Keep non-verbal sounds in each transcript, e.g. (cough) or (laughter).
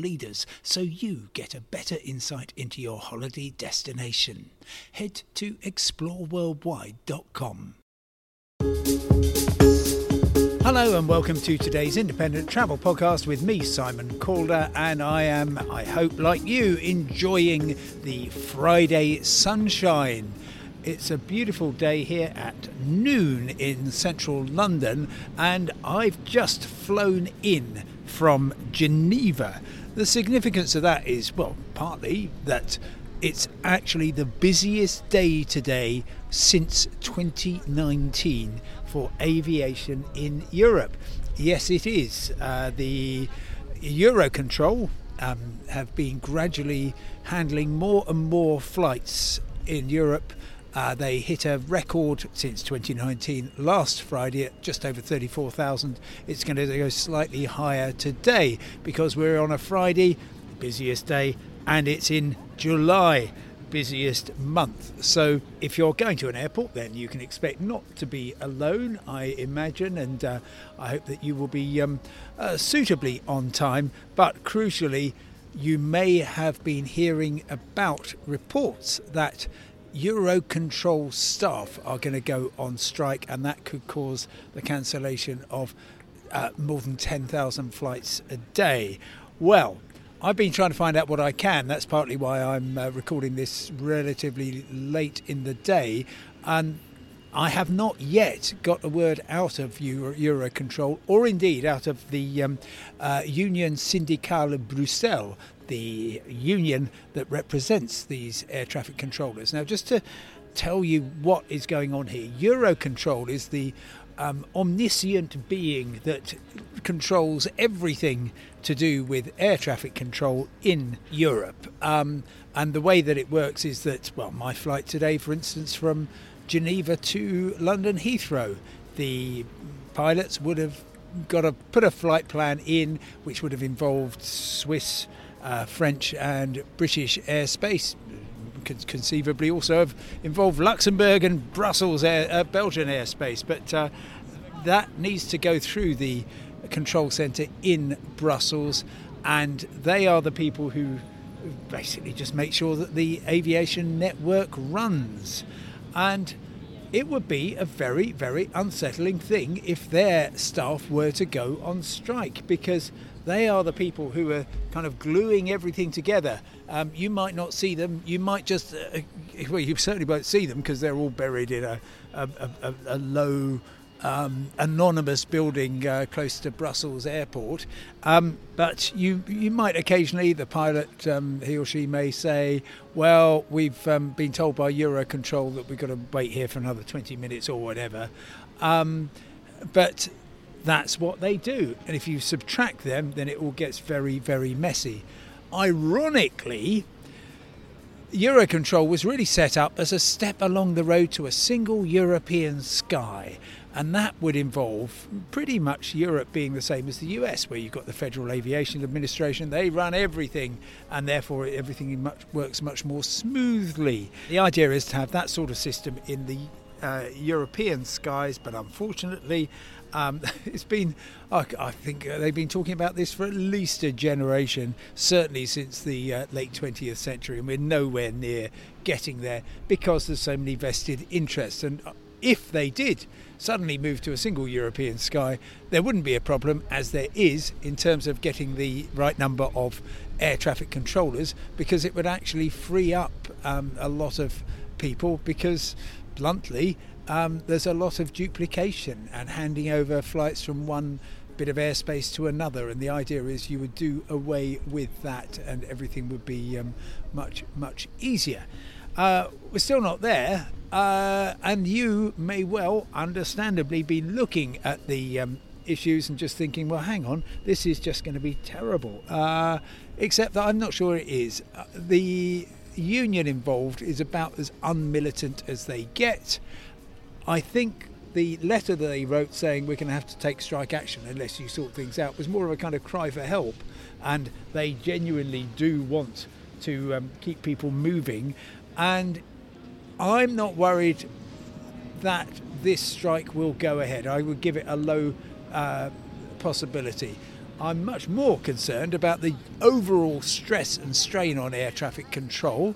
leaders so you get a better insight into your holiday destination. Head to exploreworldwide.com. Hello and welcome to today's independent travel podcast with me, Simon Calder, and I am, I hope, like you, enjoying the Friday sunshine. It's a beautiful day here at noon in central London, and I've just flown in from Geneva. The significance of that is, well, partly that it's actually the busiest day today since 2019 for aviation in Europe. Yes, it is. Uh, the Eurocontrol um, have been gradually handling more and more flights in Europe. Uh, they hit a record since 2019 last Friday at just over 34,000. It's going to go slightly higher today because we're on a Friday, busiest day, and it's in July busiest month. So if you're going to an airport, then you can expect not to be alone, I imagine, and uh, I hope that you will be um, uh, suitably on time. But crucially, you may have been hearing about reports that Eurocontrol staff are going to go on strike, and that could cause the cancellation of uh, more than 10,000 flights a day. Well, I've been trying to find out what I can. That's partly why I'm uh, recording this relatively late in the day. And I have not yet got a word out of Euro- Eurocontrol, or indeed out of the um, uh, Union Syndicale Bruxelles, the union that represents these air traffic controllers. Now, just to tell you what is going on here, Eurocontrol is the um, omniscient being that controls everything to do with air traffic control in Europe. Um, and the way that it works is that, well, my flight today, for instance, from Geneva to London Heathrow, the pilots would have got to put a flight plan in which would have involved Swiss, uh, French, and British airspace could conceivably also have involved Luxembourg and Brussels, air, uh, Belgian airspace, but uh, that needs to go through the control centre in Brussels, and they are the people who basically just make sure that the aviation network runs. And it would be a very, very unsettling thing if their staff were to go on strike because they are the people who are kind of gluing everything together. Um, you might not see them. You might just, uh, well, you certainly won't see them because they're all buried in a, a, a, a low um, anonymous building uh, close to Brussels airport. Um, but you you might occasionally, the pilot, um, he or she may say, well, we've um, been told by Eurocontrol that we've got to wait here for another 20 minutes or whatever. Um, but that's what they do. And if you subtract them, then it all gets very, very messy. Ironically, Eurocontrol was really set up as a step along the road to a single European sky. And that would involve pretty much Europe being the same as the US, where you've got the Federal Aviation Administration. They run everything, and therefore everything much, works much more smoothly. The idea is to have that sort of system in the uh, European skies, but unfortunately, um, (laughs) it's been, I, think uh, they've been talking about this for at least a generation, certainly since the uh, late 20th century, and we're nowhere near getting there because there's so many vested interests. And uh, if they did suddenly move to a single European sky, there wouldn't be a problem, as there is in terms of getting the right number of air traffic controllers, because it would actually free up um, a lot of people. Because, bluntly, um, there's a lot of duplication and handing over flights from one bit of airspace to another, and the idea is you would do away with that, and everything would be um, much much easier. Uh, we're still not there, uh, and you may well, understandably, be looking at the um, issues and just thinking, well, hang on, this is just going to be terrible. Uh, except that I'm not sure it is. Uh, the union involved is about as unmilitant as they get. I think the letter that they wrote saying we're going to have to take strike action unless you sort things out was more of a kind of cry for help, and they genuinely do want to um, keep people moving. And I'm not worried that this strike will go ahead. I would give it a low uh, possibility. I'm much more concerned about the overall stress and strain on air traffic control,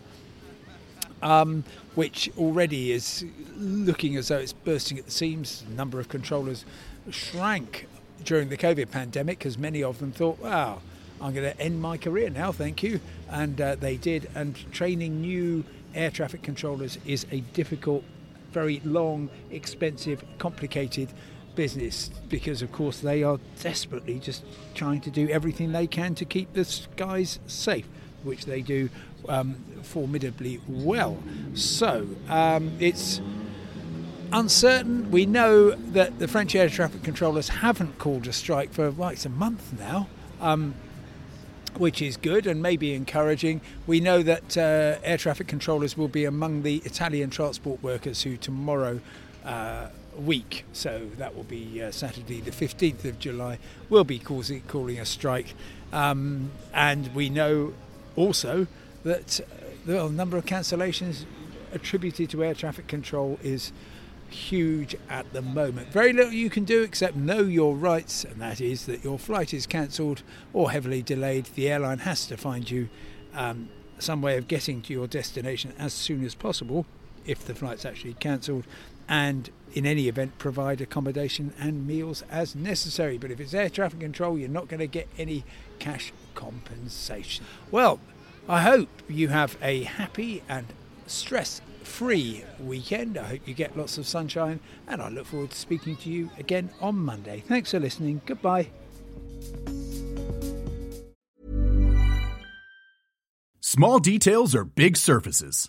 um, which already is looking as though it's bursting at the seams. The number of controllers shrank during the COVID pandemic because many of them thought, wow, I'm going to end my career now, thank you. And uh, they did. And training new air traffic controllers is a difficult, very long, expensive, complicated business because, of course, they are desperately just trying to do everything they can to keep the skies safe, which they do um, formidably well. So um, it's uncertain. We know that the French air traffic controllers haven't called a strike for, well, it's a month now. Um, which is good and maybe encouraging. We know that uh, air traffic controllers will be among the Italian transport workers who tomorrow uh, week, so that will be uh, Saturday the 15th of July, will be causing, calling a strike. Um, and we know also that uh, the number of cancellations attributed to air traffic control is huge at the moment. Very little you can do except know your rights, and that is that your flight is cancelled or heavily delayed. The airline has to find you um, some way of getting to your destination as soon as possible if the flight's actually cancelled, and in any event, provide accommodation and meals as necessary. But if it's air traffic control, you're not going to get any cash compensation. Well, I hope you have a happy and stress free weekend. I hope you get lots of sunshine, and I look forward to speaking to you again on Monday. Thanks for listening. Goodbye. Small details are big surfaces,